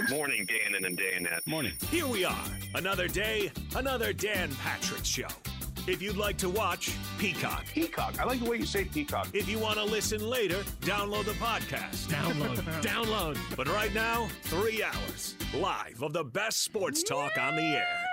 folks. Morning, Dan and Danette. Morning. Here we are, another day, another Dan Patrick Show. If you'd like to watch, Peacock. Peacock. I like the way you say peacock. If you want to listen later, download the podcast. Download, download. But right now, three hours live of the best sports talk on the air.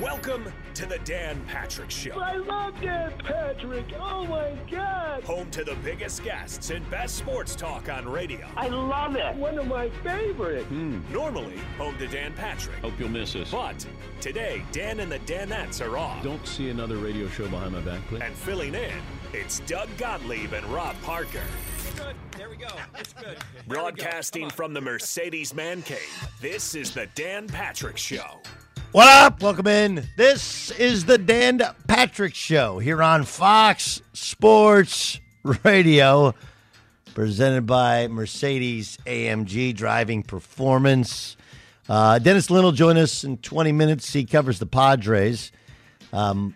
Welcome to the Dan Patrick Show. I love Dan Patrick. Oh my God. Home to the biggest guests and best sports talk on radio. I love it. One of my favorites. Hmm. Normally, home to Dan Patrick. Hope you'll miss us. But today, Dan and the Danettes are off. Don't see another radio show behind my back, please. And filling in, it's Doug Gottlieb and Rob Parker. Good. There we go. It's good. Broadcasting from the Mercedes Man Cave, this is the Dan Patrick Show. What up? Welcome in. This is the Dan Patrick Show here on Fox Sports Radio, presented by Mercedes AMG Driving Performance. Uh, Dennis Lin will join us in 20 minutes. He covers the Padres. Um,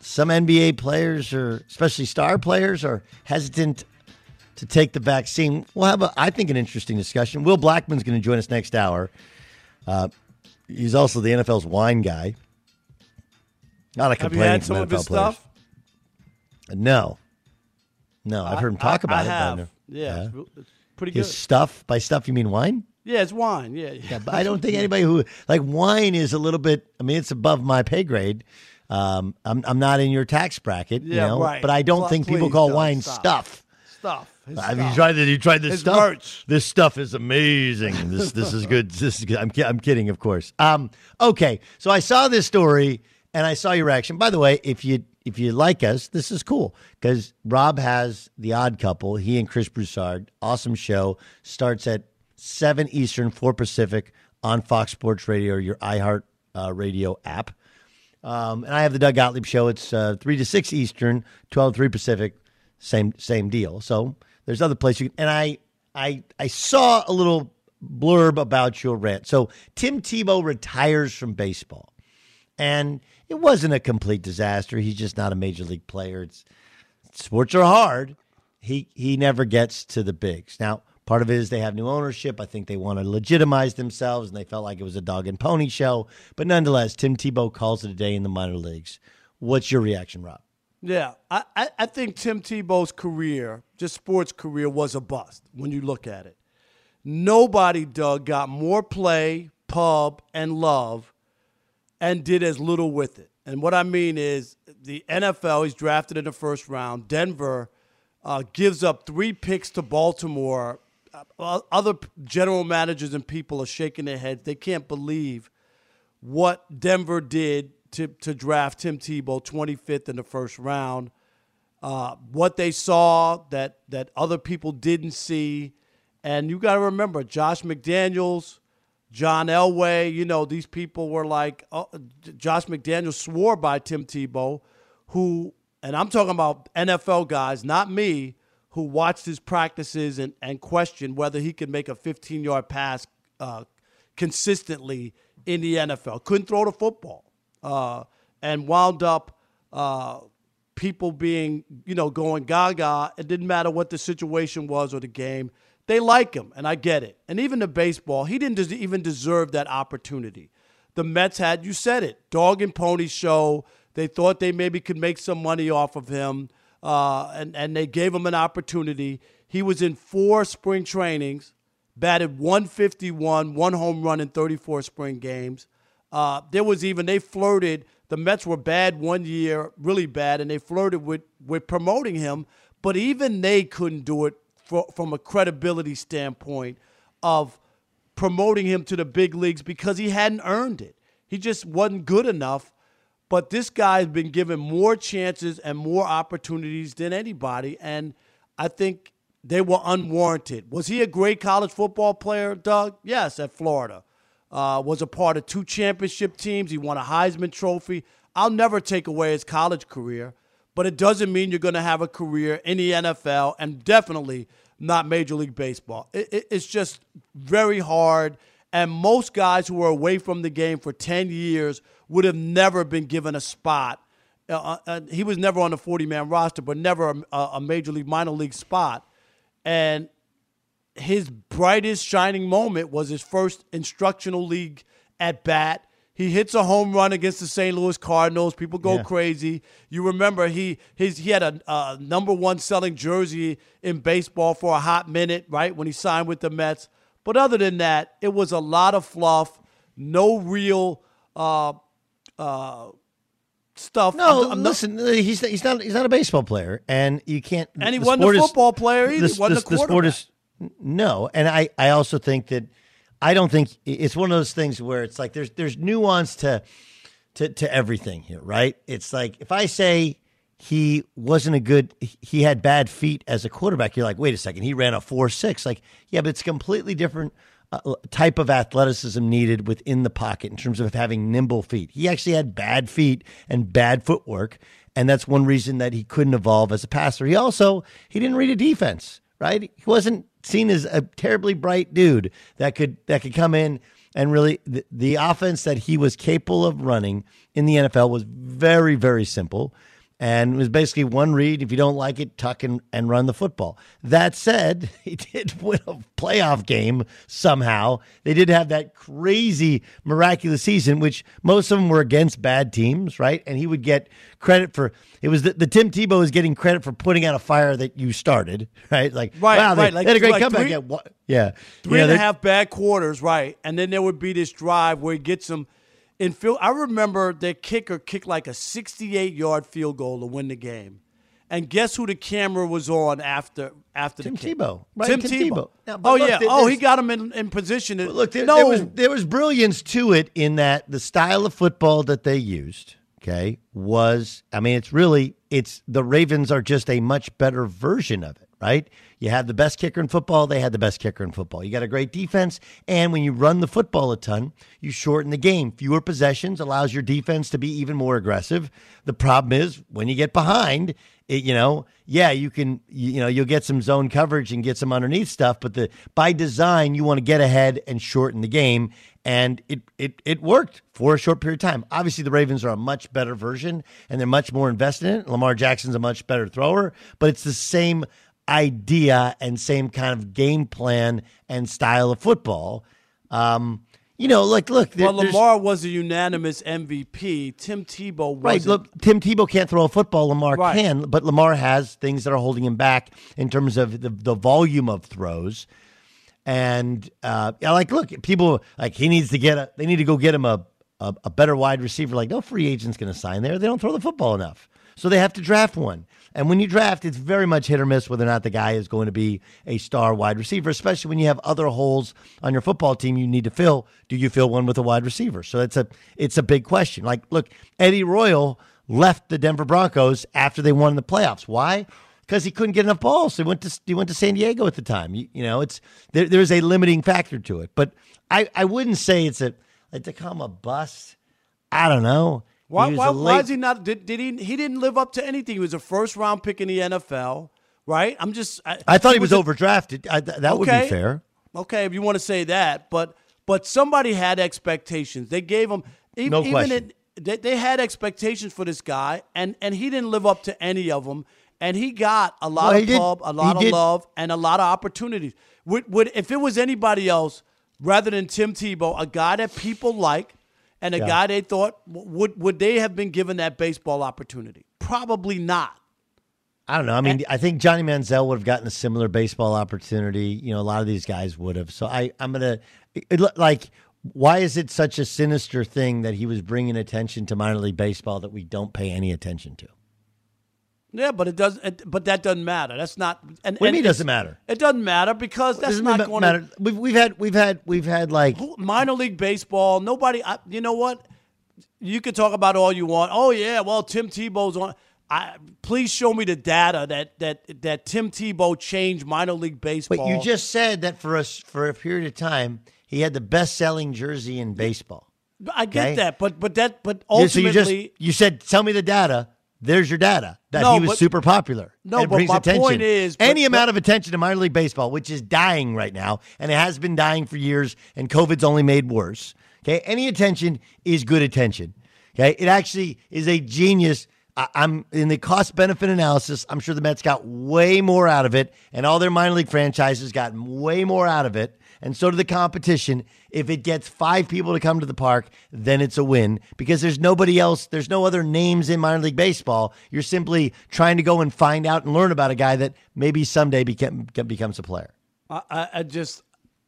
some NBA players, or especially star players, are hesitant to take the vaccine. We'll have, a, I think, an interesting discussion. Will Blackman's going to join us next hour. Uh, he's also the NFL's wine guy. Not a Have you complaining had from some NFL his players. stuff? No, no, I've heard him talk I- about I it. have. know- Yeah, it's pretty good. His stuff. By stuff, you mean wine? yeah, it's wine. Yeah, Yeah, but I don't think anybody who like wine is a little bit. I mean, it's above my pay grade. Um, I'm I'm not in your tax bracket, you Yeah, know. right. But I don't think people please call wine Stop. stuff. stuff. His Have you tried this? You tried this His stuff? merch. This stuff is amazing. This this is good. This is good. I'm I'm kidding, of course. Um, okay, so I saw this story and I saw your reaction. By the way, if you if you like us, this is cool because Rob has the Odd Couple. He and Chris Broussard, awesome show. Starts at seven Eastern, four Pacific on Fox Sports Radio or your iHeart uh, Radio app. Um, and I have the Doug Gottlieb show. It's uh, three to six Eastern, twelve to three Pacific. Same same deal. So there's other places. You can, and I I I saw a little blurb about your rant. So Tim Tebow retires from baseball, and it wasn't a complete disaster. He's just not a major league player. It's sports are hard. He he never gets to the bigs. Now, part of it is they have new ownership. I think they want to legitimize themselves, and they felt like it was a dog and pony show. But nonetheless, Tim Tebow calls it a day in the minor leagues. What's your reaction, Rob? Yeah, I, I, I think Tim Tebow's career, just sports career, was a bust when you look at it. Nobody, Doug, got more play, pub, and love and did as little with it. And what I mean is the NFL, he's drafted in the first round. Denver uh, gives up three picks to Baltimore. Uh, other general managers and people are shaking their heads. They can't believe what Denver did to, to draft Tim Tebow 25th in the first round. Uh, what they saw that that other people didn't see, and you got to remember Josh McDaniels, John Elway. You know these people were like uh, Josh McDaniels swore by Tim Tebow, who and I'm talking about NFL guys, not me, who watched his practices and, and questioned whether he could make a 15 yard pass uh, consistently in the NFL. Couldn't throw the football uh, and wound up uh, people being, you know, going gaga. It didn't matter what the situation was or the game. They like him, and I get it. And even the baseball, he didn't even deserve that opportunity. The Mets had, you said it, dog and pony show. They thought they maybe could make some money off of him, uh, and, and they gave him an opportunity. He was in four spring trainings, batted 151, one home run in 34 spring games. Uh, there was even, they flirted the Mets were bad one year, really bad, and they flirted with, with promoting him. But even they couldn't do it for, from a credibility standpoint of promoting him to the big leagues because he hadn't earned it. He just wasn't good enough. But this guy's been given more chances and more opportunities than anybody. And I think they were unwarranted. Was he a great college football player, Doug? Yes, at Florida uh, was a part of two championship teams. He won a Heisman Trophy. I'll never take away his college career, but it doesn't mean you're going to have a career in the NFL and definitely not Major League Baseball. It, it, it's just very hard. And most guys who were away from the game for 10 years would have never been given a spot. Uh, uh, he was never on the 40 man roster, but never a, a major league, minor league spot. And his brightest shining moment was his first instructional league at bat. He hits a home run against the St. Louis Cardinals. People go yeah. crazy. You remember he his he had a, a, number one selling jersey in baseball for a hot minute, right when he signed with the Mets. But other than that, it was a lot of fluff, no real uh, uh, stuff. No, I'm, I'm listen, not, he's he's not he's not a baseball player, and you can't. And he wasn't a football is, player either. The, the. The sport is no, and I I also think that I don't think it's one of those things where it's like there's there's nuance to to to everything here, right? It's like if I say he wasn't a good he had bad feet as a quarterback, you're like, wait a second, he ran a four six. Like, yeah, but it's completely different uh, type of athleticism needed within the pocket in terms of having nimble feet. He actually had bad feet and bad footwork, and that's one reason that he couldn't evolve as a passer. He also he didn't read a defense, right? He wasn't seen as a terribly bright dude that could that could come in and really the, the offense that he was capable of running in the NFL was very very simple and it was basically one read. If you don't like it, tuck and, and run the football. That said, he did win a playoff game somehow. They did have that crazy, miraculous season, which most of them were against bad teams, right? And he would get credit for it was the, the Tim Tebow is getting credit for putting out a fire that you started, right? Like, right, wow, right. They, like, they had a great like comeback. Three, yeah, yeah, three you know, and a half bad quarters, right? And then there would be this drive where he gets them – in field, I remember their kicker kicked like a 68 yard field goal to win the game. And guess who the camera was on after after Tim the kick? Tebow. Right, Tim, Tim Tebow. Tebow. Now, oh look, yeah. oh, he got him in, in position. To, look, there, no. there was there was brilliance to it in that the style of football that they used. Okay, was I mean, it's really it's the Ravens are just a much better version of it right? You had the best kicker in football, they had the best kicker in football. You got a great defense, and when you run the football a ton, you shorten the game. Fewer possessions allows your defense to be even more aggressive. The problem is when you get behind, it, you know, yeah, you can, you know, you'll get some zone coverage and get some underneath stuff, but the by design, you want to get ahead and shorten the game, and it it it worked for a short period of time. Obviously, the Ravens are a much better version, and they're much more invested in it. Lamar Jackson's a much better thrower, but it's the same idea and same kind of game plan and style of football. Um, you know, like look. There, well, Lamar was a unanimous MVP. Tim Tebow. Right. Look, Tim Tebow can't throw a football. Lamar right. can, but Lamar has things that are holding him back in terms of the, the volume of throws. And uh, like, look, people like he needs to get a. They need to go get him a a, a better wide receiver. Like, no free agent's going to sign there. They don't throw the football enough So they have to draft one. And when you draft, it's very much hit or miss whether or not the guy is going to be a star wide receiver, especially when you have other holes on your football team you need to fill. Do you fill one with a wide receiver? So it's a it's a big question. Like, look, Eddie Royal left the Denver Broncos after they won the playoffs. Why? Because he couldn't get enough balls. He went to he went to San Diego at the time. You, you know, it's there, there's a limiting factor to it. But I, I wouldn't say it's a come a bust. I don't know. Why, why, why is he not? Did, did he? He didn't live up to anything. He was a first round pick in the NFL, right? I'm just. I, I thought he was a- overdrafted. I, th- that would be fair. Okay, if you want to say that, but but somebody had expectations. They gave him e- No even question. in, they, they had expectations for this guy, and and he didn't live up to any of them. And he got a lot Well, of did- pub, a lot of did- love, and a lot of opportunities. Would would if it was anybody else rather than Tim Tebow, a guy that people like, and a Yeah. guy they thought would would they have been given that baseball opportunity? Probably not. I don't know. I mean, I think Johnny Manziel would have gotten a similar baseball opportunity. You know, a lot of these guys would have. So I, I'm gonna it, it like. Why is it such a sinister thing that he was bringing attention to minor league baseball that we don't pay any attention to? Yeah, but it doesn't. It, but that doesn't matter. That's not. And, What do you and mean it doesn't matter? It doesn't matter because that's not ma- going matter. to We've, we've had we've had we've had like minor league baseball. Nobody. I, you know what? You can talk about all you want. Oh yeah, well Tim Tebow's on. I please show me the data that that that Tim Tebow changed minor league baseball. But you just said that for us for a period of time he had the best selling jersey in baseball. I get okay? that, but but that but Yeah, so you ultimately. just you said tell me the data. There's your data that No, he was but- super popular. No, And it but brings my attention. point is- but- any amount of attention to minor league baseball, which is dying right now, and it has been dying for years, and COVID's only made worse. Okay, any attention is good attention. Okay, it actually is a genius. I- I'm in the cost benefit analysis. I'm sure the Mets got way more out of it, and all their minor league franchises got way more out of it, and so did the competition. If it gets five people to come to the park, then it's a win because there's nobody else. There's no other names in minor league baseball. You're simply trying to go and find out and learn about a guy that maybe someday becomes a player. I, I, just,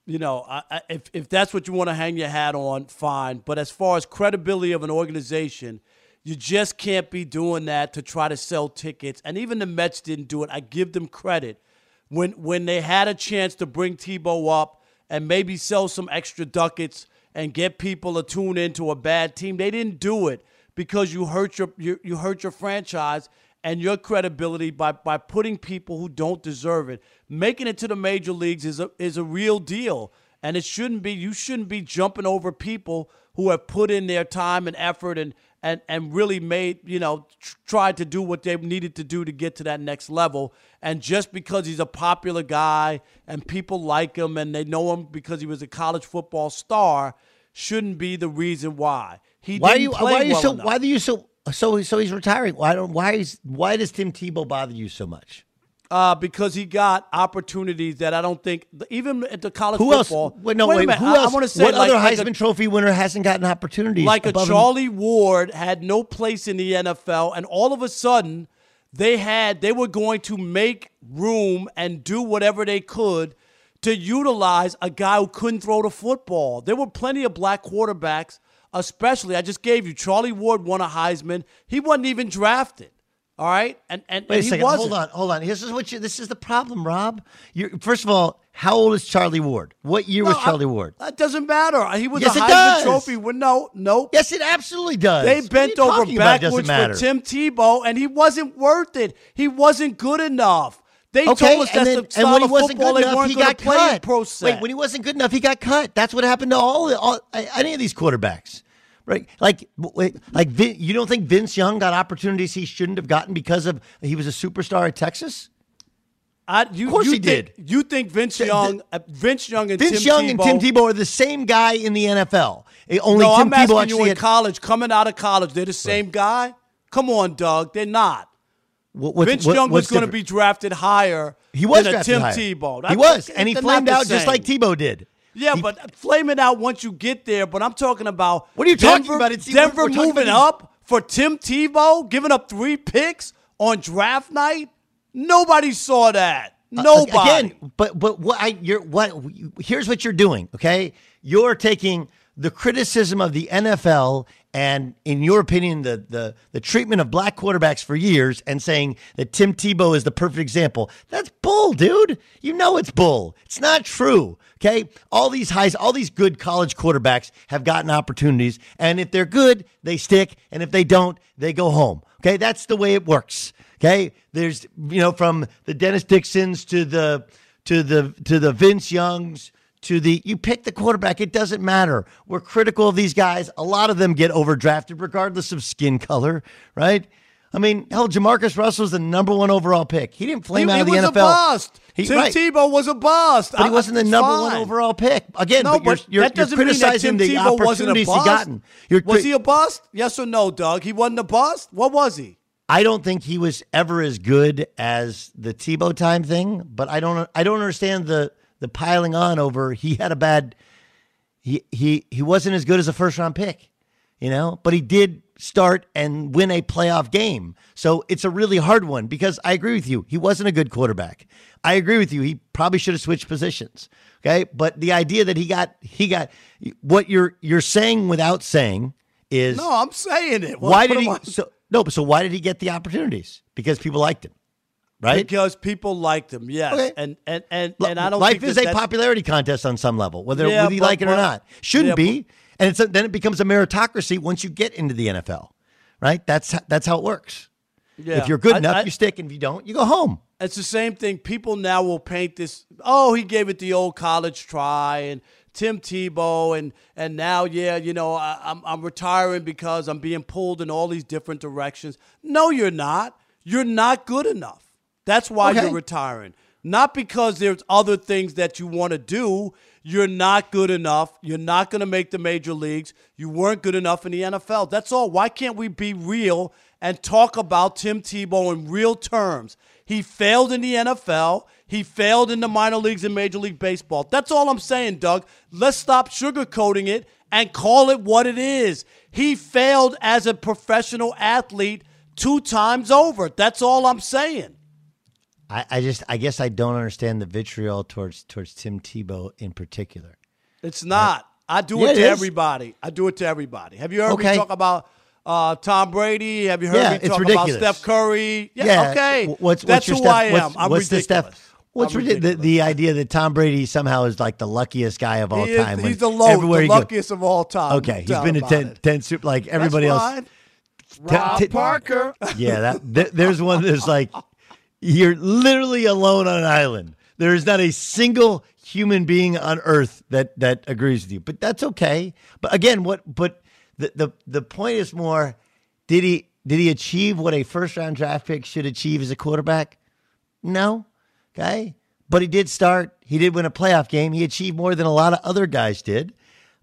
you know, I, if if that's what you want to hang your hat on, fine. But as far as credibility of an organization, you just can't be doing that to try to sell tickets. And even the Mets didn't do it. I give them credit when when they had a chance to bring Tebow up and maybe sell some extra ducats and get people to tune into a bad team. They didn't do it because you hurt your you, you hurt your franchise and your credibility by by putting people who don't deserve it. Making it to the major leagues is a is a real deal. And it shouldn't be you shouldn't be jumping over people who have put in their time and effort and and and really made, you know, tr- tried to do what they needed to do to get to that next level. And just because he's a popular guy and people like him and they know him because he was a college football star shouldn't be the reason why. He Why are didn't you? play Why are you well so? enough. Why do you so? So so he's retiring. Why don't? Why is? Why does Tim Tebow bother you so much? Uh, because he got opportunities that I don't think even at the college Who else? football. Wait, no, Wait wait. minute. Who I, else? I want to say what like, other like Heisman a, Trophy winner hasn't gotten opportunities? like a above him? Charlie Ward had no place in the NFL, and all of a sudden they had they were going to make room and do whatever they could to utilize a guy who couldn't throw the football. There were plenty of black quarterbacks, especially I just gave you Charlie Ward won a Heisman. He wasn't even drafted. All right, and and, Wait and a he second. wasn't. Hold on. Hold on. This is what you. This is the problem, Rob. You're, first of all, how old is Charlie Ward? What year was No, I- Charlie Ward? That doesn't matter. He was Yes, a Heisman. Trophy. Well, no, no. Yes, it absolutely does. They bent over talking about? It backwards for. Tim Tebow, and he wasn't worth it. He wasn't good enough. They Okay, told us and, that's then, the and when he wasn't football good enough, he got to play in cut. Wait, when he wasn't good enough, he got cut. That's what happened to all, all any of these quarterbacks, right? Like, like Vin, you don't think Vince Young got opportunities he shouldn't have gotten because of he was a superstar at Texas? I, you, Of course you he think, did. You think Vince The- Young, uh, Vince Young and Vince Tim Young Tebow, and Tim Tebow are the same guy in the NFL. Eh, Only no, Tim I'm asking you in had, college, coming out of college, they're the same guy. Come on, Doug, they're not. what, what's- Vince what- Young was going to be drafted higher. He was than drafted Tim higher. Tebow. He was, and he flamed the out just like Tebow did. Yeah, He- but flame it out once you get there. But I'm talking about What are you talking about? It's- Denver we're talking moving up for Tim Tebow, giving up three picks on draft night. Nobody saw that. Uh, Nobody. Again, but but what I you're what here's what you're doing. Okay, you're taking the criticism of the NFL and, in your opinion, the, the, the treatment of black quarterbacks for years and saying that Tim Tebow is the perfect example. That's bull, dude. You know it's bull. It's not true. Okay. All these highs, all these good college quarterbacks have gotten opportunities. And if they're good, they stick. And if they don't, they go home. Okay. That's the way it works. Okay. There's, you know, from the Dennis Dixons to the, to the, to the Vince Youngs to the you pick the quarterback it doesn't matter we're critical of these guys a lot of them get overdrafted regardless of skin color right i mean hell jamarcus russell's the number one overall pick he didn't flame he, out of he the was nfl a bust. He- Tim right. Tebow was a bust, but he wasn't the number fine. one overall pick again No, but you're, you're, that you're doesn't mean that criticizing Tim the Tebow wasn't a opportunities he bust. gotten You're was cri- he a bust? Yes or no, Doug? He wasn't a bust. What was he? I don't think he was ever as good as the Tebow time thing, but I don't I don't understand the the piling on over he had a bad he he he wasn't as good as a first round pick, you know, but he did start and win a playoff game. So it's a really hard one because I agree with you. He wasn't a good quarterback. I agree with you. He probably should have switched positions. Okay? But the idea that he got he got what you're you're saying without saying is No, I'm saying it. What- why did he so no, but so why did he get the opportunities? Because people liked him. Right? Because people liked him, yes, Okay. and and and, and I don't. Life is that a popularity contest on some level, whether Yeah, whether you but- like it or not. Shouldn't yeah, be, and it's a, then it becomes a meritocracy once you get into the NFL, right? That's that's how it works. Yeah. If you're good I- enough, I- you stick, and if you don't, you go home. It's the same thing. People now will paint this. Oh, he gave it the old college try, and Tim Tebow, and and now, yeah, you know, I, I'm I'm retiring because I'm being pulled in all these different directions. No, you're not. You're not good enough. That's why Okay. you're retiring. Not because there's other things that you want to do. You're not good enough. You're not going to make the major leagues. You weren't good enough in the NFL. That's all. Why can't we be real and talk about Tim Tebow in real terms? He failed in the NFL. He failed in the minor leagues and Major League Baseball. That's all I'm saying, Doug. Let's stop sugarcoating it and call it what it is. He failed as a professional athlete two times over. That's all I'm saying. I, I just, I guess, I don't understand the vitriol towards towards Tim Tebow in particular. It's not. I do Yeah, it to it is. everybody. I do it to everybody. Have you heard Okay. me talk about uh, Tom Brady? Have you heard Yeah, me talk ridiculous. about Steph Curry? Yeah, okay. w- What's, That's what's who Steph, I am. What's, I'm what's the ridiculous. Steph? What's ridiculous? The, the idea that Tom Brady somehow is like the luckiest guy of all He time. when he's the, low, the he goes- luckiest of all time. Okay, he's been to 10, 10 super like everybody else. fine. T- t- Parker. Yeah, that th- there's one that's like you're literally alone on an island. There is not a single human being on earth that that agrees with you. But that's okay. But again, what but the the the point is more did he did he achieve what a first round draft pick should achieve as a quarterback? No. Okay. But he did start. He did win a playoff game. He achieved more than a lot of other guys did.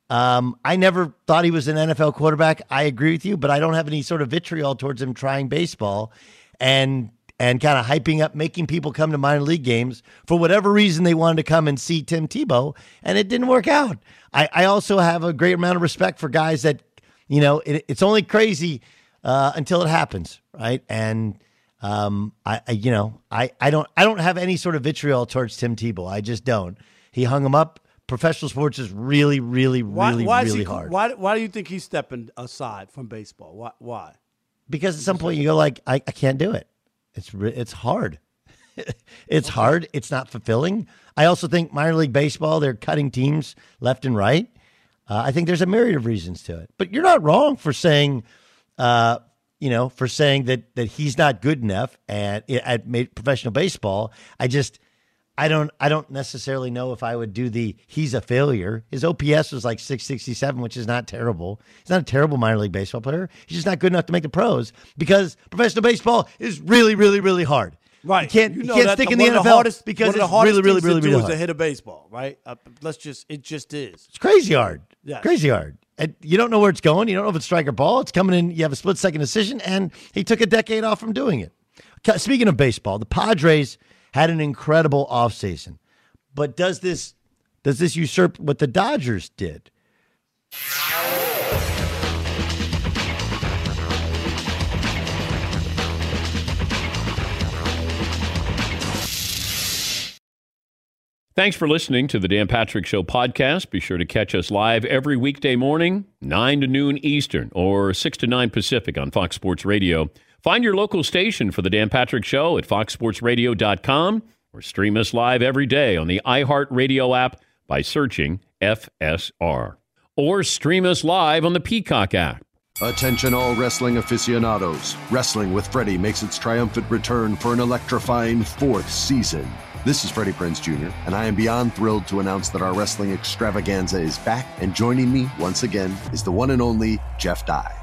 Um, I never thought he was an NFL quarterback. I agree with you, but I don't have any sort of vitriol towards him trying baseball and and kind of hyping up, making people come to minor league games for whatever reason they wanted to come and see Tim Tebow, and it didn't work out. I, I also have a great amount of respect for guys that, you know, it, it's only crazy uh, until it happens, right? And um, I, I, you know, I, I don't, I don't have any sort of vitriol towards Tim Tebow. I just don't. He hung him up. Professional sports is really, really, Why, really, why really he, hard. Why, why do you think he's stepping aside from baseball? Why? Why? Because at some point you go like, I, I can't do it. It's it's hard. it's hard. It's not fulfilling. I also think minor league baseball they're cutting teams left and right. Uh, I think there's a myriad of reasons to it. But you're not wrong for saying, uh, you know, for saying that that he's not good enough at at professional baseball. I just I don't I don't necessarily know if I would do the he's a failure. His OPS was like 667, which is not terrible. He's not a terrible minor league baseball player. He's just not good enough to make the pros because professional baseball is really really really hard. Right. You can't You you can't stick in the NFL hardest, because one of the it's hardest really really really really hard. to hit a baseball, right? Uh, let's just, it just is. It's crazy hard. Yes. Crazy hard. And you don't know where it's going. You don't know if it's strike or ball. It's coming in. You have a split second decision, and he took a decade off from doing it. Speaking of baseball, the Padres had an incredible offseason. But does this does this usurp what the Dodgers did? Thanks for listening to the Dan Patrick Show podcast. Be sure to catch us live every weekday morning, 9 to noon Eastern or 6 to 9 Pacific on Fox Sports Radio. Find your local station for the Dan Patrick Show at foxsportsradio.com or stream us live every day on the iHeartRadio app by searching FSR. Or stream us live on the Peacock app. Attention, all wrestling aficionados. Wrestling with Freddie makes its triumphant return for an electrifying fourth season. This is Freddie Prinze Jr., and I am beyond thrilled to announce that our wrestling extravaganza is back, and joining me once again is the one and only Jeff Dye.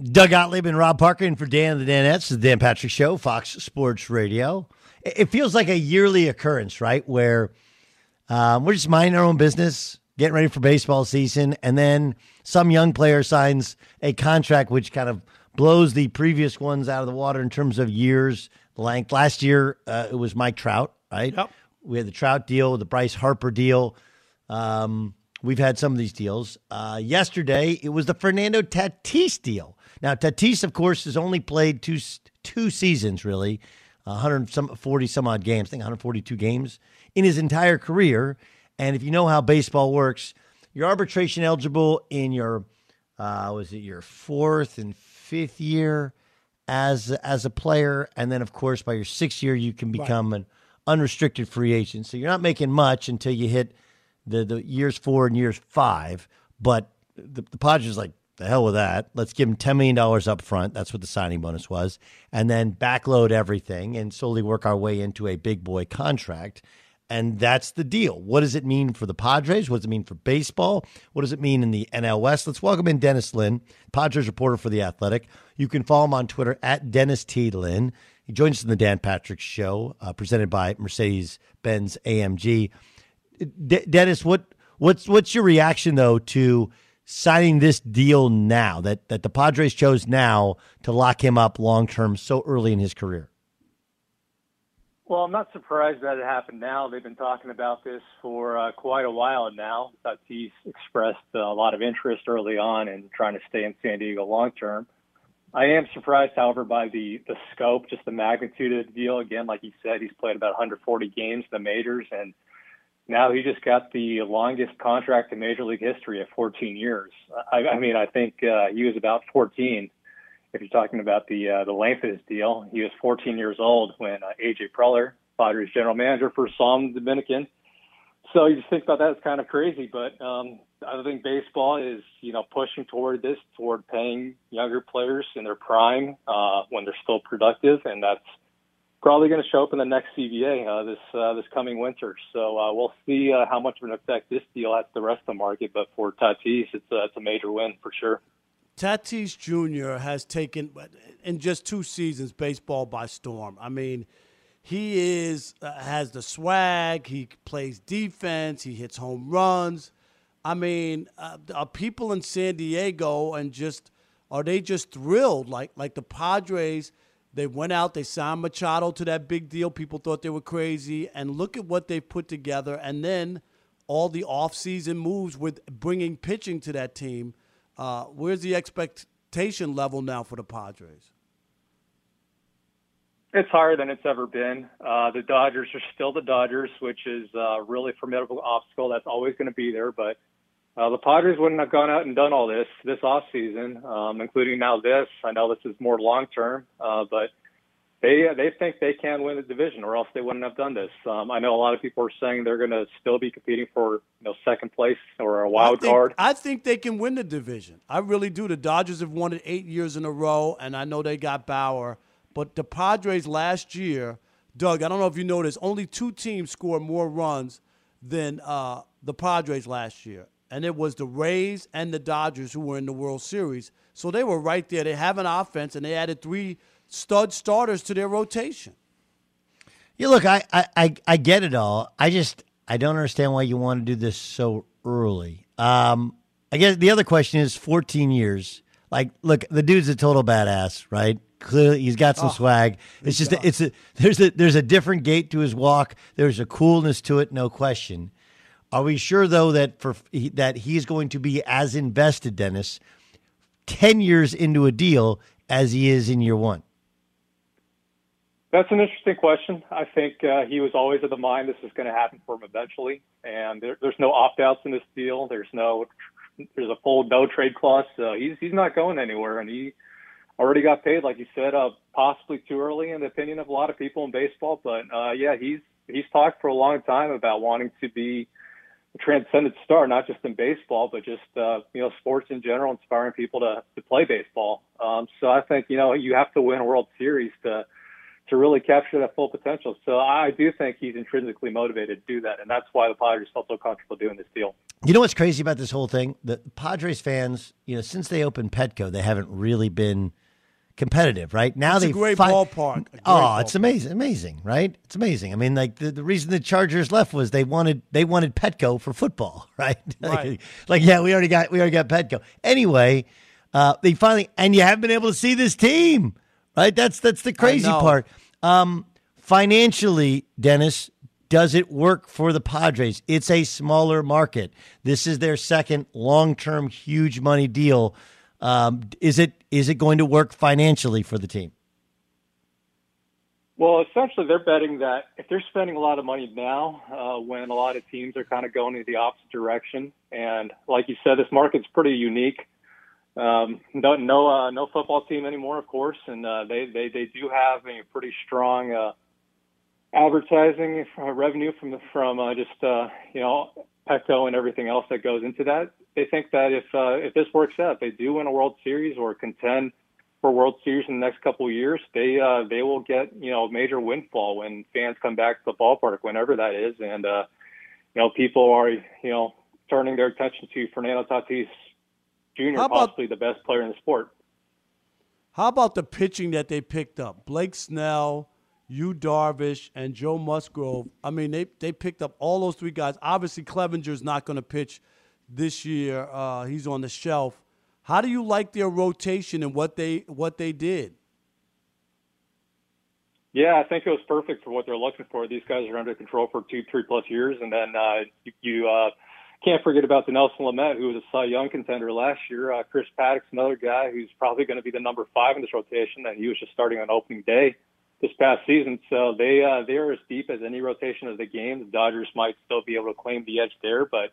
Doug Gottlieb and Rob Parker in for Dan the Danettes, the Dan Patrick Show, Fox Sports Radio. It feels like a yearly occurrence, right? Where um, we're just minding our own business, getting ready for baseball season, and then some young player signs a contract which kind of blows the previous ones out of the water in terms of years length. Last year, uh, it was Mike Trout, right? Yep. We had the Trout deal, the Bryce Harper deal. Um, we've had some of these deals. Uh, yesterday, it was the Fernando Tatis deal. Now, Tatis, of course, has only played two two seasons, really, 140 some odd games, I think 142 games in his entire career. And if you know how baseball works, you're arbitration eligible in your uh, was it your fourth and fifth year as as a player, and then of course by your sixth year you can become right. an unrestricted free agent. So you're not making much until you hit the the years four and years five. But the, the Padres like the hell with that. Let's give him $10 million up front. That's what the signing bonus was. And then backload everything and slowly work our way into a big boy contract. And that's the deal. What does it mean for the Padres? What does it mean for baseball? What does it mean in the NL West? Let's welcome in Dennis Lin, Padres reporter for The Athletic. You can follow him on Twitter at Dennis T. Lin. He joins us in the Dan Patrick Show, uh, presented by Mercedes Benz AMG. D- Dennis, what what's what's your reaction though to signing this deal now that that the Padres chose now to lock him up long term so early in his career? Well, I'm not surprised that it happened now. They've been talking about this for uh, quite a while now. Tatis expressed uh, a lot of interest early on in trying to stay in San Diego long term. I am surprised, however, by the the scope, just the magnitude of the deal. Again, like you said, he's played about 140 games in the majors, and now he just got the longest contract in Major League history at 14 years. I, I mean, I think uh, he was about 14. If you're talking about the uh, the length of his deal, he was 14 years old when uh, AJ Preller, Padres general manager, first saw him Dominican. So you just think about that, it's kind of crazy. But um, I think baseball is, you know, pushing toward this, toward paying younger players in their prime uh, when they're still productive, and that's probably going to show up in the next CBA uh, this uh, this coming winter. So uh, we'll see uh, how much of an effect this deal has to the rest of the market. But for Tatis, it's a, it's a major win for sure. Tatis Jr. has taken in just two seasons baseball by storm. I mean, he is uh, has the swag. He plays defense. He hits home runs. I mean, uh, are people in San Diego and just are they just thrilled like like the Padres? They went out, they signed Machado to that big deal. People thought they were crazy. And look at what they've put together. And then all the offseason moves with bringing pitching to that team. Uh, where's the expectation level now for the Padres? It's higher than it's ever been. Uh, the Dodgers are still the Dodgers, which is a really formidable obstacle that's always going to be there. But uh, the Padres wouldn't have gone out and done all this this off season, um, including now this. I know this is more long term, uh, but they they think they can win the division, or else they wouldn't have done this. Um, I know a lot of people are saying they're going to still be competing for you know second place or a wild I think, card. I think they can win the division. I really do. The Dodgers have won it eight years in a row, and I know they got Bauer, but the Padres last year, Doug. I don't know if you noticed, only two teams scored more runs than uh, the Padres last year and it was the Rays and the Dodgers who were in the World Series. So they were right there. They have an offense, and they added three stud starters to their rotation. Yeah, look, I, I, I get it all. I just I don't understand why you want to do this so early. Um, I guess the other question is 14 years. Like, look, the dude's a total badass, right? Clearly, he's got some oh, swag. It's just a, it's a there's a there's a different gait to his walk. There's a coolness to it, no question. Are we sure though that for that he's going to be as invested, Dennis, ten years into a deal as he is in year one? That's an interesting question. I think uh, he was always of the mind this is going to happen for him eventually, and there, there's no opt-outs in this deal. There's no there's a full no trade clause. So he's he's not going anywhere, and he already got paid, like you said, uh, possibly too early in the opinion of a lot of people in baseball. But uh, yeah, he's he's talked for a long time about wanting to be transcendent star, not just in baseball, but just uh, you know sports in general, inspiring people to to play baseball. Um, so I think you know you have to win a World Series to to really capture that full potential. So I do think he's intrinsically motivated to do that, and that's why the Padres felt so comfortable doing this deal. You know what's crazy about this whole thing? The Padres fans, you know, since they opened Petco, they haven't really been competitive, right? Now it's they a great fi- ballpark. A great oh, ballpark. it's amazing, amazing, right? It's amazing. I mean, like the, the reason the Chargers left was they wanted they wanted Petco for football, right? Right. like, yeah, we already got we already got Petco. Anyway, uh, they finally and you haven't been able to see this team, right? That's that's the crazy part. Um, financially, Dennis, does it work for the Padres? It's a smaller market. This is their second long term, huge money deal Um, is it is it going to work financially for the team? Well, essentially, they're betting that if they're spending a lot of money now, uh, when a lot of teams are kind of going in the opposite direction, and like you said, this market's pretty unique. Um, no, no, uh, no football team anymore, of course, and uh, they they they do have a pretty strong uh, advertising revenue from the, from uh, just uh, you know Petco and everything else that goes into that. They think that if uh, if this works out, they do win a World Series or contend for World Series in the next couple of years, they uh, they will get you know a major windfall when fans come back to the ballpark, whenever that is, and uh, you know people are you know turning their attention to Fernando Tatis Jr., about- possibly the best player in the sport. How about the pitching that they picked up? Blake Snell, Yu Darvish, and Joe Musgrove. I mean, they they picked up all those three guys. Obviously, Clevinger's not going to pitch this year. Uh, he's on the shelf. How do you like their rotation and what they what they did? Yeah, I think it was perfect for what they're looking for. These guys are under control for two, three plus years, and then uh, you, you uh, can't forget about Dinelson Lamet, who was a Cy Young contender last year. Uh, Chris Paddack's another guy who's probably going to be the number five in this rotation, and he was just starting on opening day this past season. So they uh, they are as deep as any rotation of the game. The Dodgers might still be able to claim the edge there, but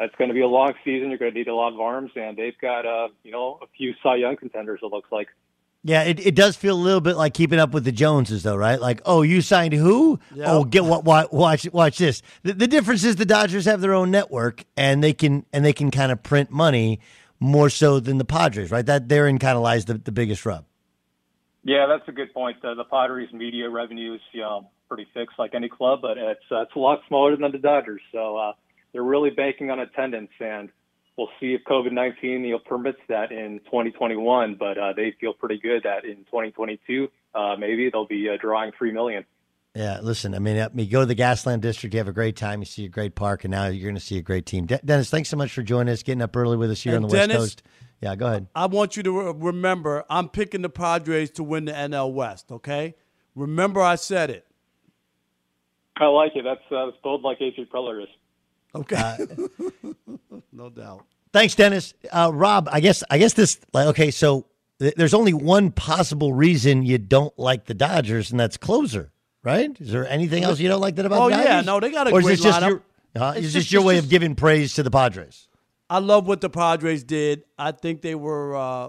it's going to be a long season. You're going to need a lot of arms, and they've got uh, you know a few Cy Young contenders. It looks like. Yeah, it, it does feel a little bit like keeping up with the Joneses, though, right? Like, oh, you signed who? Yeah. Oh, get what? Watch, watch, watch this. The, the difference is the Dodgers have their own network, and they can and they can kind of print money more so than the Padres, right? That therein kind of lies the, the biggest rub. Yeah, that's a good point. Uh, the Padres' media revenue is you know, pretty fixed, like any club, but it's uh, it's a lot smaller than the Dodgers. So uh, they're really banking on attendance, and we'll see if COVID nineteen you know, permits that in 2021. But uh, they feel pretty good that in 2022, uh, maybe they'll be uh, drawing three million. Yeah, listen, I mean, uh, you go to the Gaslamp District, you have a great time, you see a great park, and now you're going to see a great team. De- Dennis, thanks so much for joining us, getting up early with us here And on the Dennis- West Coast. Yeah, go ahead. I want you to re- remember, I'm picking the Padres to win the NL West. Okay, remember I said it. I like it. That's uh, spelled like AJ Preller is. Okay, no doubt. Thanks, Dennis. Uh, Rob, I guess I guess this like okay, so th- there's only one possible reason you don't like the Dodgers, and that's closer, right? Is there anything else you don't like that about Oh, yeah, no, they got a or is great this just lineup. your uh, It's is just- this your way just- of giving praise to the Padres? I love what the Padres did. I think they were. Uh,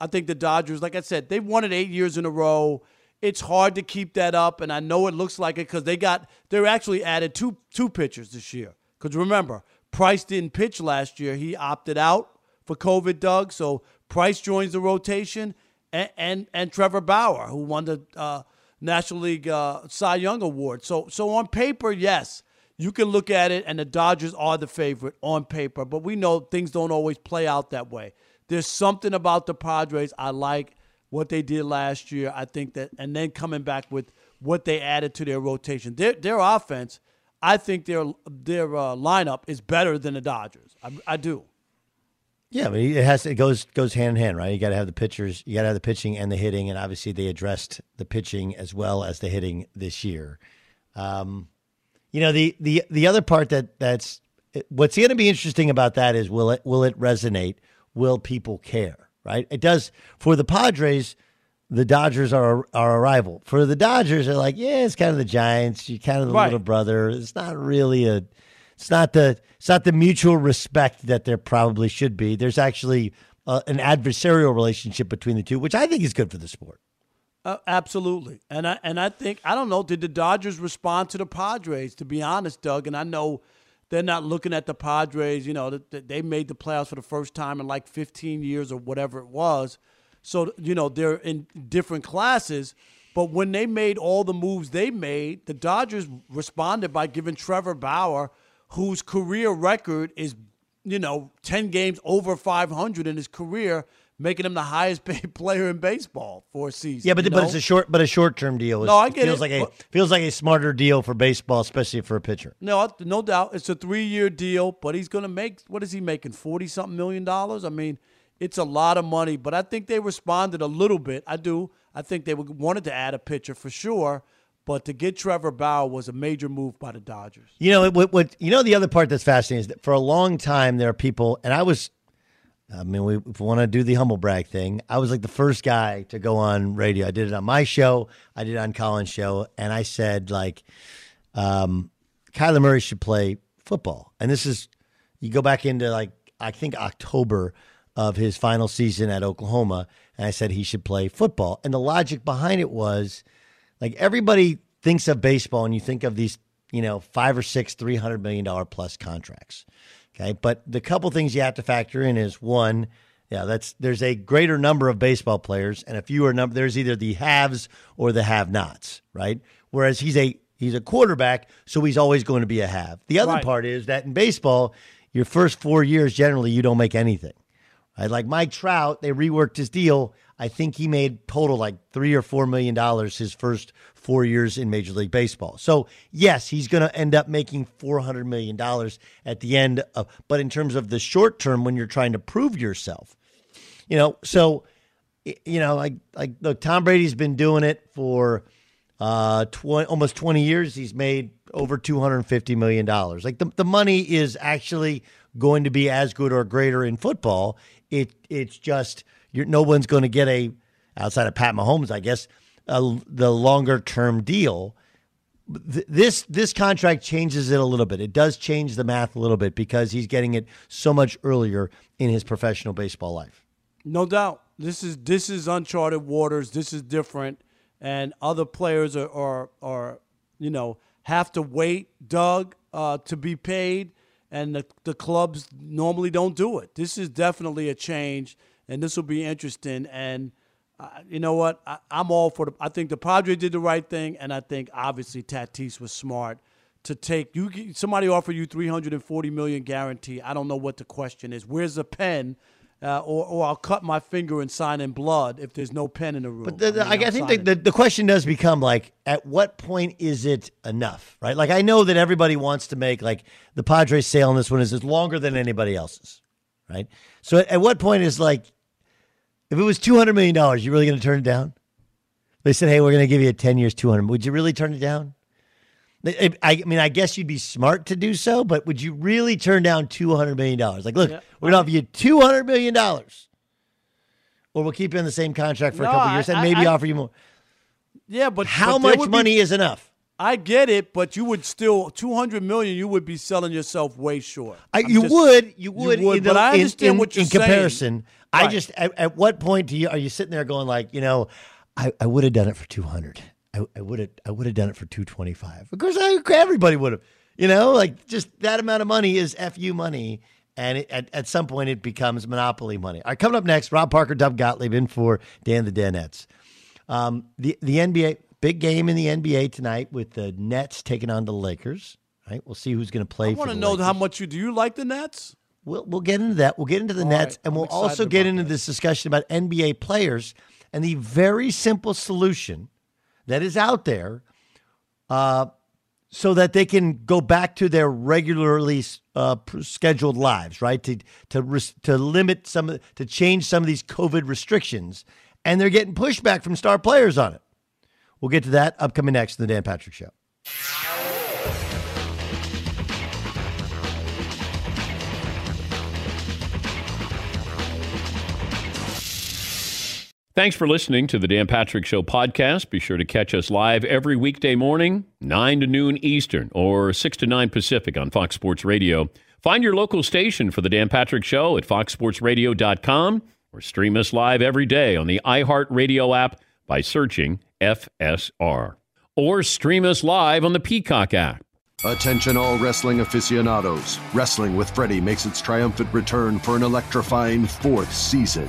I think the Dodgers, like I said, they've won it eight years in a row. It's hard to keep that up, and I know it looks like it because they got they're actually added two two pitchers this year. Because remember, Price didn't pitch last year; he opted out for COVID. Doug, so Price joins the rotation, and and, and Trevor Bauer, who won the uh, National League uh, Cy Young Award. So so on paper, yes, you can look at it, and the Dodgers are the favorite on paper, but we know things don't always play out that way. There's something about the Padres I like what they did last year. I think that, and then coming back with what they added to their rotation, their their offense. I think their their uh, lineup is better than the Dodgers. I, I do. Yeah, but it has it goes goes hand in hand, right? You got to have the pitchers, you got to have the pitching and the hitting, and obviously they addressed the pitching as well as the hitting this year. Um, you know the the the other part that that's what's going to be interesting about that is will it will it resonate? Will people care? Right? It does for the Padres. The Dodgers are are a rival. For the Dodgers, they're like, yeah, it's kind of the Giants. You're kind of the Right. little brother. It's not really a. It's not the. It's not the mutual respect that there probably should be. There's actually uh, an adversarial relationship between the two, which I think is good for the sport. Uh, absolutely, and I and I think I don't know. Did the Dodgers respond to the Padres? To be honest, Doug, and I know they're not looking at the Padres. You know, they made the playoffs for the first time in like 15 years or whatever it was. So you know they're in different classes. But when they made all the moves they made, the Dodgers responded by giving Trevor Bauer, whose career record is, you know, 10 games over 500 in his career, making him the highest paid player in baseball for a season. Yeah, but you but it's a short but a short term deal. No, I get it feels it. like a But- feels like a smarter deal for baseball, especially for a pitcher. No, no doubt. It's a three year deal, but he's going to make, what is he making, 40 something million dollars? I mean, it's a lot of money, but I think they responded a little bit. I do. I think they wanted to add a pitcher for sure, but to get Trevor Bauer was a major move by the Dodgers. You know what, what? You know the other part that's fascinating is that for a long time there are people, and I was, I mean, we, if we want to do the humble brag thing, I was like the first guy to go on radio. I did it on my show, I did it on Colin's show, and I said like, um, Kyler Murray should play football. And this is you go back into like I think October of his final season at Oklahoma, and I said he should play football. And the logic behind it was like everybody thinks of baseball, and you think of these, you know, five or six, three hundred million dollar plus contracts. Okay. But the couple things you have to factor in is one, yeah, that's there's a greater number of baseball players and a fewer number there's either the haves or the have nots, right? Whereas he's a he's a quarterback, so he's always going to be a have. The other Right. part is that in baseball, your first four years generally you don't make anything. Right? Like Mike Trout, they reworked his deal. I think he made total like three or four million dollars his first four years in Major League Baseball. So yes, he's going to end up making four hundred million dollars at the end of. But in terms of the short term, when you're trying to prove yourself, you know, so you know, like like look, Tom Brady's been doing it for uh 20, almost 20 years he's made over 250 million dollars like the, the money is actually going to be as good or greater in football it it's just no one's going to get a outside of Pat Mahomes I guess a, the longer term deal. Th- this this contract changes it a little bit. It does change the math a little bit because he's getting it so much earlier in his professional baseball life. No doubt. This is this is uncharted waters. This is different, and other players are are, are you know have to wait, Doug, uh, to be paid, and the the clubs normally don't do it. This is definitely a change, and this will be interesting. And uh, you know what? I, I'm all for the. I think the Padres did the right thing, and I think obviously Tatis was smart to take you. Somebody offer you 340 million guarantee. I don't know what the question is. Where's the pen? Uh, or, or I'll cut my finger and sign in blood if there's no pen in the room. But the, the, I, mean, I I'm think the, the, the question does become like, at what point is it enough, right? Like, I know that everybody wants to make like the Padres sale on this one is, is longer than anybody else's, right? So at, at what point is like, if it was two hundred million dollars, you really going to turn it down? They said, hey, we're going to give you a ten years, two hundred. Would you really turn it down? I, I mean, I guess you'd be smart to do so, but would you really turn down two hundred million dollars? Like, look, Yeah. we're going to offer you two hundred million dollars, or we'll keep you in the same contract for No, a couple I- years and maybe offer you more. yeah, but How but much would be- money is enough? I get it, but you would still 200 million. You would be selling yourself way short. I, you just- would, you would, in but the- I understand in, what you're in saying. comparison. I just, at, at what point do you are you sitting there going like, you know, I, I would have done it for two hundred. I, I would have, I would have done it for two twenty five. Of course, I, everybody would have. You know, like just that amount of money is fu money, and it, at at some point it becomes monopoly money. All right, coming up next, Rob Parker, Doug Gottlieb in for Dan the Danettes. Um, the the NBA big game in the NBA tonight with the Nets taking on the Lakers. Right, we'll see who's going to play. I want to know Lakers. how much you do. You like the Nets? We'll, we'll get into that. We'll get into the All Nets, right. and we'll also get into this discussion about NBA players and the very simple solution that is out there, uh, so that they can go back to their regularly uh, scheduled lives, right? To to to limit some to change some of these COVID restrictions, and they're getting pushback from star players on it. We'll get to that upcoming next in the Dan Patrick Show. Thanks for listening to the Dan Patrick Show podcast. Be sure to catch us live every weekday morning, 9 to noon Eastern or 6 to 9 Pacific on Fox Sports Radio. Find your local station for the Dan Patrick Show at foxsportsradio.com or stream us live every day on the iHeartRadio app by searching FSR. Or stream us live on the Peacock app. Attention, all wrestling aficionados. Wrestling with Freddie makes its triumphant return for an electrifying fourth season.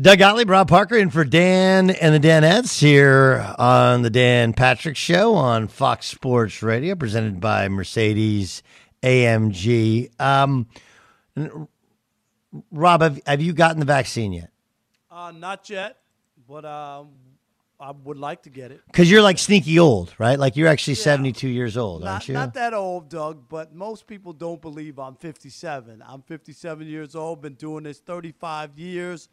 Doug Gottlieb, Rob Parker, in for Dan and the Danettes here on the Dan Patrick Show on Fox Sports Radio, presented by Mercedes AMG. Um, Rob, have, have you gotten the vaccine yet? Uh, not yet, but um, I would like to get it. Because you're like sneaky old, right? Like you're actually 72 years old, Not, aren't you? not that old, Doug, but most people don't believe I'm 57. I'm 57 years old, been doing this 35 years.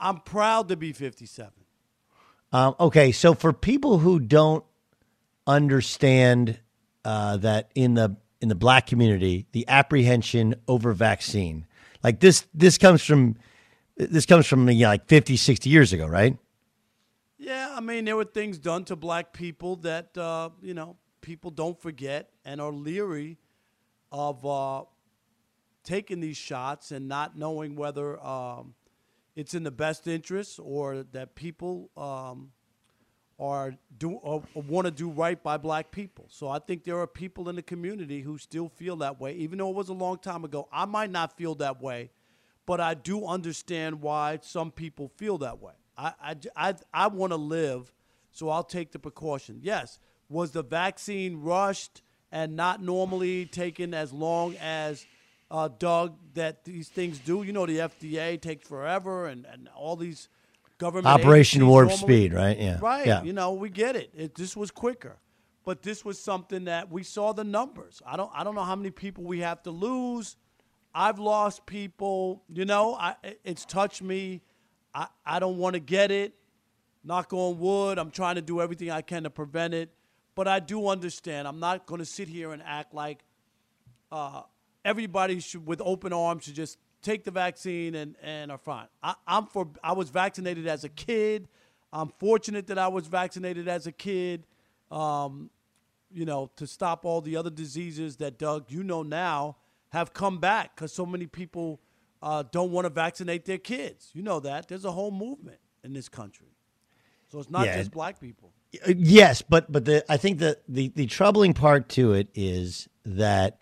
I'm proud to be 57. Um, okay, so for people who don't understand uh, that in the in the black community, the apprehension over vaccine, like this, this comes from this comes from you know, like 50, 60 years ago, right? Yeah, I mean, there were things done to black people that, uh, you know, people don't forget and are leery of uh, taking these shots and not knowing whether um, it's in the best interest or that people um, are do or, or want to do right by black people. So I think there are people in the community who still feel that way, even though it was a long time ago. I might not feel that way, but I do understand why some people feel that way. I I I, I want to live, so I'll take the precaution. Yes, was the vaccine rushed and not normally taken as long as uh, Doug, that these things do. You know, the FDA takes forever, and, and all these government Operation Warp normally- Speed, right? Yeah. right. Yeah. You know, we get it. it. This was quicker, but this was something that we saw the numbers. I don't. I don't know how many people we have to lose. I've lost people. You know, I, it's touched me. I, I don't want to get it. Knock on wood. I'm trying to do everything I can to prevent it. But I do understand. I'm not going to sit here and act like uh, everybody should, with open arms, should just take the vaccine and, and are fine. I, I'm for. I was vaccinated as a kid. I'm fortunate that I was vaccinated as a kid. Um, you know, to stop all the other diseases that Doug, you know now, have come back because so many people uh, don't want to vaccinate their kids. You know that. There's a whole movement in this country. So it's not Yeah. just black people. Uh, Yes, but but the I think that the the troubling part to it is that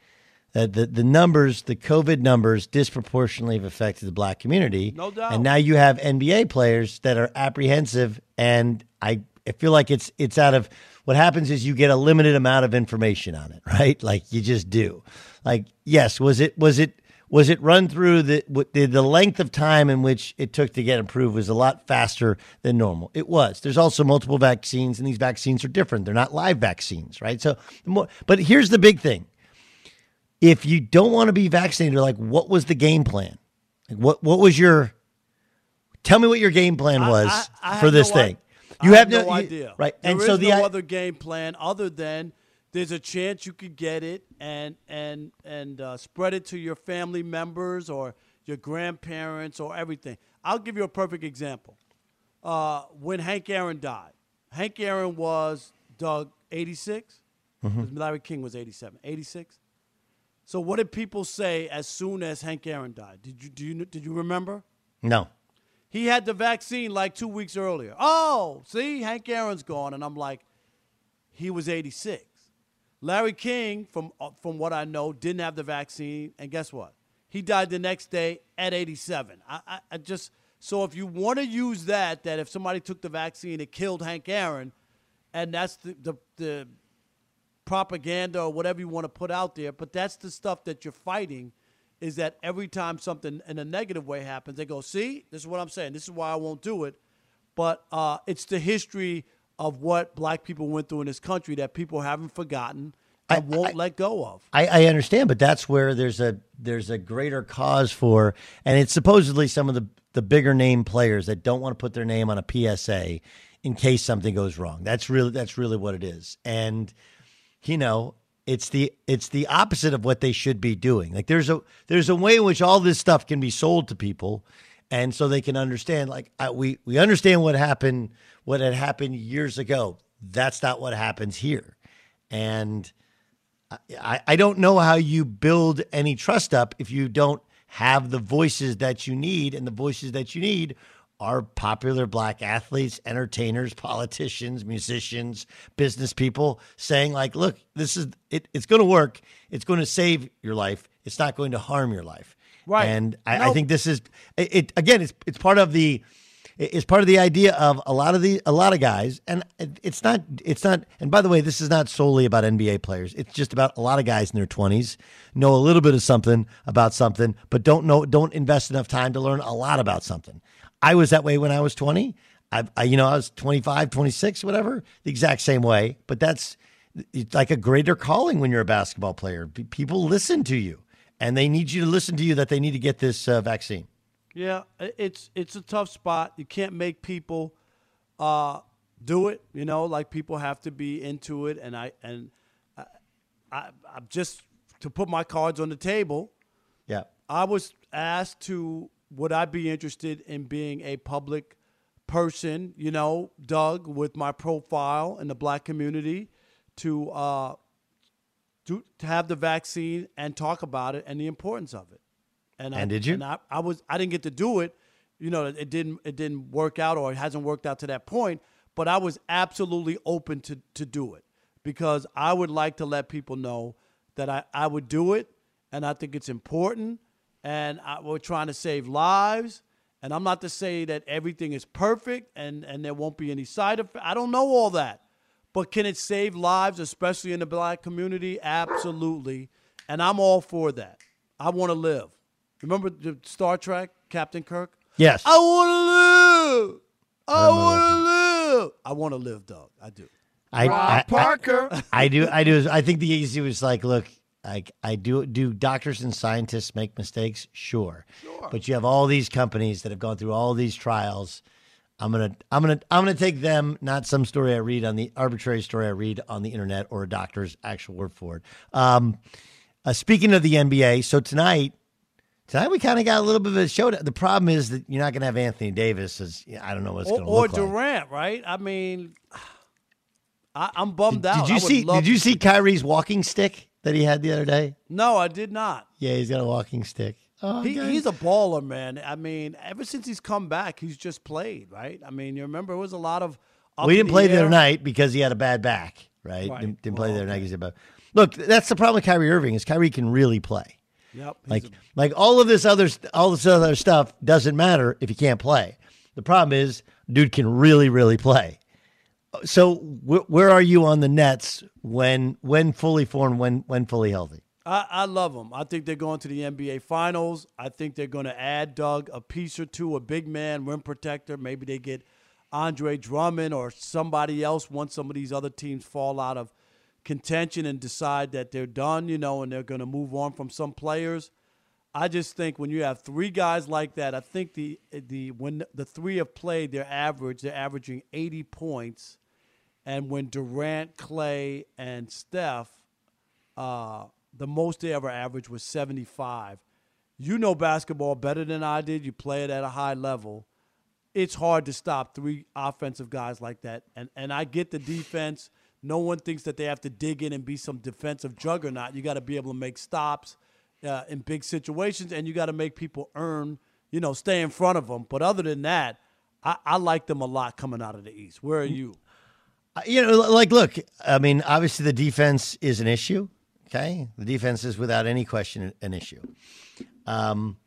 uh, the the numbers, the COVID numbers, disproportionately have affected the black community. No doubt. And now you have NBA players that are apprehensive, and I I feel like it's it's out of what happens is you get a limited amount of information on it, right? Like you just do. Like yes, was it was it was it run through the the the length of time in which it took to get approved was a lot faster than normal. It was. There's also multiple vaccines, and these vaccines are different. They're not live vaccines, right? So, more, but here's the big thing: if you don't want to be vaccinated, like what was the game plan? Like what what was your? Tell me what your game plan was I for this no thing. i- you I have no, no, you- idea, right? There and so the no I- other game plan other than there's a chance you could get it and and and uh, spread it to your family members or your grandparents or everything. I'll give you a perfect example. Uh, when Hank Aaron died, Hank Aaron was Doug 86. Mhm. Larry King was 87. 86. So what did people say as soon as Hank Aaron died? Did you do you did you remember? no. He had the vaccine like two weeks earlier. Oh, see, Hank Aaron's gone, and I'm like, he was 86. Larry King, from uh, from what I know, didn't have the vaccine, and guess what? He died the next day at 87. I, I, I just so if you want to use that, that if somebody took the vaccine, it killed Hank Aaron, and that's the the, the propaganda or whatever you want to put out there, but that's the stuff that you're fighting is that every time something in a negative way happens, they go, see, this is what I'm saying. This is why I won't do it. But uh, it's the history of what black people went through in this country that people haven't forgotten and won't let go of. I, I understand, but that's where there's a there's a greater cause for, and it's supposedly some of the the bigger name players that don't want to put their name on a PSA in case something goes wrong. That's really that's really what it is, and you know it's the it's the opposite of what they should be doing. Like there's a there's a way in which all this stuff can be sold to people, and so they can understand. Like I, we we understand what happened, what had happened years ago. That's not what happens here, and. I, I don't know how you build any trust up if you don't have the voices that you need, and the voices that you need are popular black athletes, entertainers, politicians, musicians, business people saying like, "Look, this is it, it's going to work. It's going to save your life. It's not going to harm your life." Right. And I, I think this is it, it. Again, it's it's part of the it's part of the idea of a lot of the a lot of guys and it- it's not it's not and by the way this is not solely about NBA players it's just about a lot of guys in their 20s know a little bit of something about something but don't know don't invest enough time to learn a lot about something I was that way when I was 20 I, I you know I was 25 26 whatever the exact same way but that's it's like a greater calling when you're a basketball player Pe- people listen to you and they need you to listen to you that they need to get this uh, vaccine Yeah, it's it's a tough spot. You can't make people uh, do it. You know, like people have to be into it, and I and I, I, I'm just to put my cards on the table. yeah I was asked to would I be interested in being a public person, you know, Doug, with my profile in the black community to uh to, to have the vaccine and talk about it and the importance of it. And, I, did you? And I, I was I didn't get to do it. You know, it didn't it didn't work out or it hasn't worked out to that point, but I was absolutely open to to do it because I would like to let people know that I, I would do it and I think it's important and I, we're trying to save lives and I'm not to say that everything is perfect and and there won't be any side effects. I don't know all that. But can it save lives, especially in the black community? Absolutely. And I'm all for that. I want to live. Remember the Star Trek, Captain Kirk? Yes. I want to live. I want to live. I want to live, dog. I do. I, Rob I- I- Parker. I, do. I do. I think the easy was like, look, like I do. Do doctors and scientists make mistakes? Sure. Sure. But you have all these companies that have gone through all these trials. I'm gonna, I'm gonna, I'm gonna take them, not some story I read on the arbitrary story I read on the internet or a doctor's actual word for it. Um, uh, speaking of the NBA, so tonight, tonight we kind of got a little bit of a show. The problem is that you're not gonna have Anthony Davis. As I don't know what's gonna or look like. Durant, right? I mean, I, am bummed out. Did you see? Did you see Kyrie's walking stick that he had the other day? No, I did not. Yeah, he's got a walking stick. Oh, he, he's a baller, man. I mean, ever since he's come back, he's just played, right? I mean, you remember it was a lot of. we didn't play the other night because he had a bad back, right? Right. Didn't, didn't Well, play the other night. 'cause he had a Look, that's the problem with Kyrie Irving is Kyrie can really play. Yep. Like, a- like all of this other, all this other stuff doesn't matter if he can't play. The problem is, dude can really, really play. So, wh- where are you on the Nets when, when fully formed, when, when fully healthy? I, I love them. I think they're going to the NBA Finals. I think they're going to add Doug a piece or two, a big man, rim protector. Maybe they get Andre Drummond or somebody else once some of these other teams fall out of contention and decide that they're done, you know, and they're going to move on from some players. I just think when you have three guys like that, I think the the when the three have played, their average they're averaging 80 points, and when Durant, Klay, and Steph uh, the most they ever averaged was 75. You know basketball better than I did. You play it at a high level. It's hard to stop three offensive guys like that. And and I get the defense. No one thinks that they have to dig in and be some defensive juggernaut. You got to be able to make stops uh, in big situations, and you got to make people earn. You know, stay in front of them. But other than that, I, I like them a lot coming out of the East. Where are you? Uh, You know, like, look, I mean, obviously the defense is an issue. Okay. The defense is without any question an issue. Um,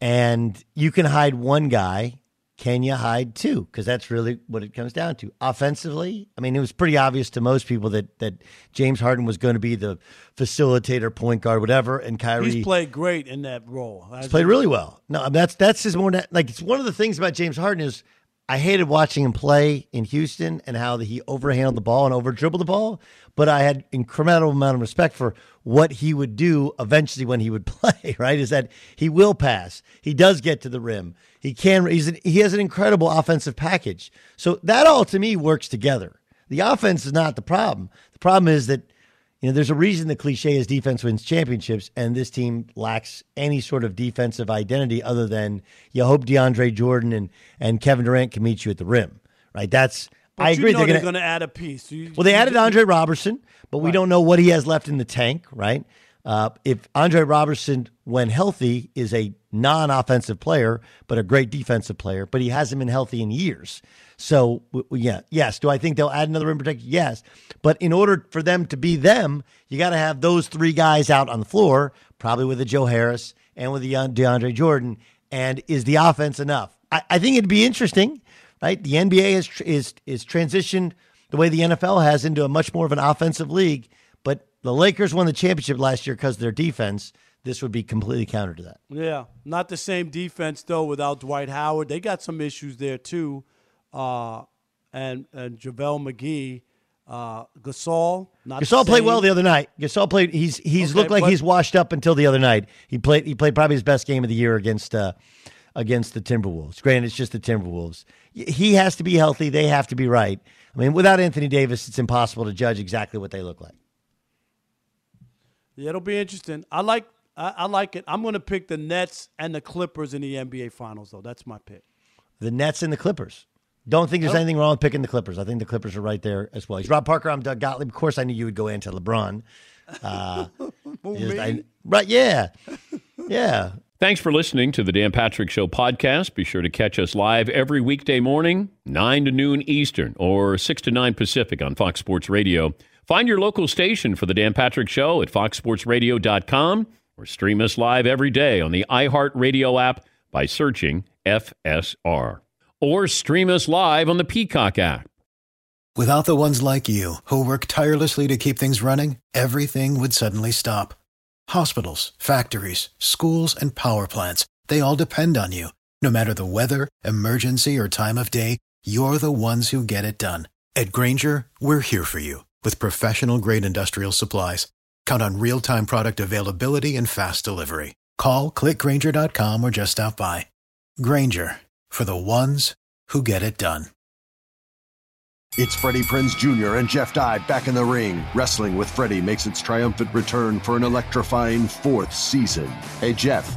and you can hide one guy. Can you hide two? Because that's really what it comes down to. Offensively, I mean, it was pretty obvious to most people that that James Harden was going to be the facilitator, point guard, whatever, and Kyrie. He's played great in that role. He's played really well. No, I mean, that's that's his more like it's one of the things about James Harden is I hated watching him play in Houston and how he overhandled the ball and over dribbled the ball, but I had incredible amount of respect for what he would do eventually when he would play. Right? Is that he will pass, he does get to the rim, he can. He's an, he has an incredible offensive package. So that all to me works together. The offense is not the problem. The problem is that you know, there's a reason the cliche is defense wins championships, and this team lacks any sort of defensive identity other than you hope DeAndre Jordan and, and Kevin Durant can meet you at the rim, right? That's But I you agree. they're they're gonna, add a piece. You- well, they added Andre Roberson, but we don't know what he has left in the tank, right? Uh, if Andre Roberson, when healthy, is a non-offensive player but a great defensive player, but he hasn't been healthy in years. So yeah, yes. Do I think they'll add another rim protector? Yes, but in order for them to be them, you got to have those three guys out on the floor, probably with a Joe Harris and with a DeAndre Jordan. And is the offense enough? I, I think it'd be interesting, right? The NBA is is is transitioned the way the NFL has into a much more of an offensive league. The Lakers won the championship last year because their defense. This would be completely counter to that. Yeah, not the same defense though without Dwight Howard. They got some issues there too, uh, and and JaVale McGee, uh, Gasol. Gasol played well the other night. Gasol played. He's he's Okay, looked like but- he's washed up until the other night. He played. He played probably his best game of the year against uh, against the Timberwolves. Granted, it's just the Timberwolves. He has to be healthy. They have to be right. I mean, without Anthony Davis, it's impossible to judge exactly what they look like. Yeah, it'll be interesting. I like I, I like it. I'm going to pick the Nets and the Clippers in the NBA Finals though. That's my pick. The Nets and the Clippers. Don't think there's Oh. anything wrong with picking the Clippers. I think the Clippers are right there as well. He's Rob Parker. I'm Doug Gottlieb. Of course, I knew you would go into LeBron. Uh, just- I- right? Yeah, yeah. Thanks for listening to the Dan Patrick Show podcast. Be sure to catch us live every weekday morning, 9 to noon Eastern or 6 to 9 Pacific on Fox Sports Radio. Find your local station for the Dan Patrick Show at foxsportsradio.com or stream us live every day on the iHeartRadio app by searching FSR. Or stream us live on the Peacock app. Without the ones like you, who work tirelessly to keep things running, everything would suddenly stop. Hospitals, factories, schools, and power plants, they all depend on you. No matter the weather, emergency, or time of day, you're the ones who get it done. At Grainger, we're here for you with professional grade industrial supplies. Count on real time product availability and fast delivery. Call clickgrainger.com or just stop by. Grainger for the ones who get it done. It's Freddie Prinze Jr. and Jeff Dye back in the ring. Wrestling with Freddie makes its triumphant return for an electrifying fourth season. Hey, Jeff,